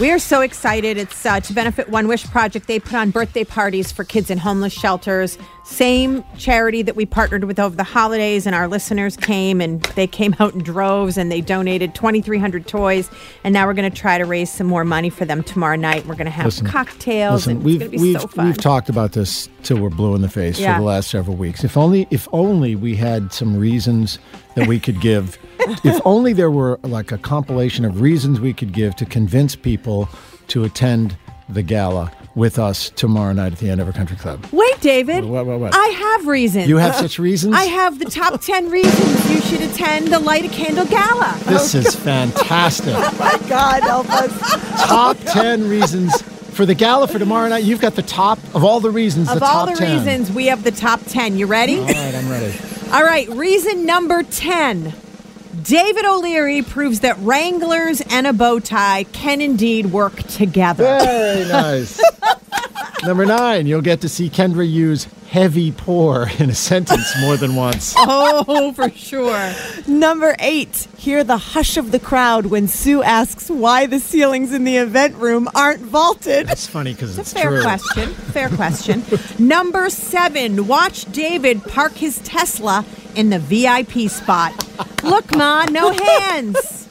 We are so excited. It's uh, to benefit One Wish Project. They put on birthday parties for kids in homeless shelters. Same charity that we partnered with over the holidays, and our listeners came and they came out in droves and they donated 2,300 toys. And now we're going to try to raise some more money for them tomorrow night. We're going to have Listen, cocktails, Listen, and we've it's going to be we've so fun. we've talked about this till we're blue in the face Yeah. for the last several weeks. If only if only we had some reasons that we could give. If only there were like a compilation of reasons we could give to convince people to attend the gala with us tomorrow night at the Andover Country Club. Wait, David. What, what, what? I have reasons. You have such reasons? I have the top 10 reasons you should attend the Light a Candle Gala. This is fantastic. oh my God, help us. top 10 reasons for the gala for tomorrow night. You've got the top of all the reasons. Of the all the 10. reasons, we have the top 10. You ready? All right, I'm ready. All right, reason number 10. David O'Leary proves that Wranglers and a bow tie can indeed work together. Very nice. Number nine, you'll get to see Kendra use heavy pour in a sentence more than once. Oh, for sure. Number eight, hear the hush of the crowd when Sue asks why the ceilings in the event room aren't vaulted. That's funny because it's a Fair true. question. Fair question. Number seven, watch David park his Tesla in the VIP spot. Look, Ma, no hands.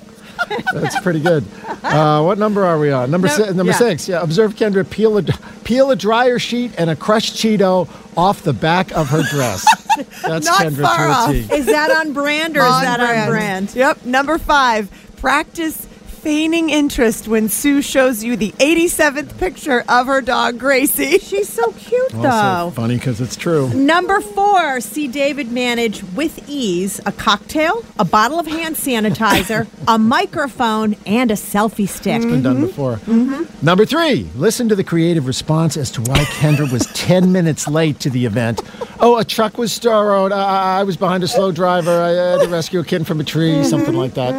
That's pretty good. Uh, what number are we on? Number No- si- number yeah. six. Yeah, observe Kendra peel a peel a dryer sheet and a crushed Cheeto off the back of her dress. That's Not Kendra far off. Is that on brand or is that on brand? Yep. Number five, practice feigning interest when Sue shows you the 87th picture of her dog, Gracie. She's so cute, Also though. funny because it's true. Number four, see David manage with ease a cocktail, a bottle of hand sanitizer, a microphone, and a selfie stick. That's been done mm-hmm. before. Mm-hmm. Number three, listen to the creative response as to why Kendra was 10 minutes late to the event. Oh, a truck was started. I, I was behind a slow driver. I had to rescue a kid from a tree, mm-hmm. something like that.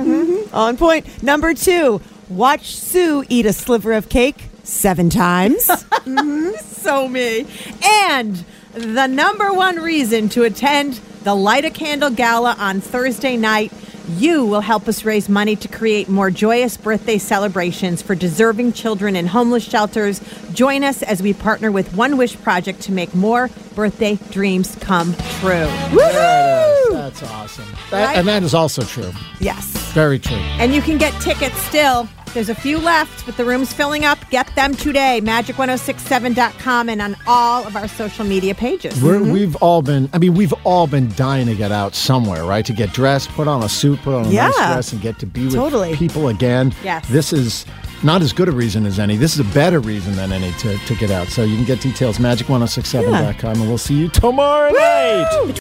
On point. Number two, watch Sue eat a sliver of cake seven times. Mm-hmm. So me. And the number one reason to attend the Light a Candle Gala on Thursday night. You will help us raise money to create more joyous birthday celebrations for deserving children in homeless shelters. Join us as we partner with One Wish Project to make more birthday dreams come true. There it is. That's awesome. That- Right? And that is also true. Yes. Very true. And you can get tickets still. There's a few left, but the room's filling up. Get them today. Magic1067.com and on all of our social media pages. We're, mm-hmm. We've all been, I mean, we've all been dying to get out somewhere, right? To get dressed, put on a suit, put on a nice dress, and get to be with Totally. people again. Yes. This is not as good a reason as any. This is a better reason than any to, to get out. So you can get details, magic1067.com, and we'll see you tomorrow night.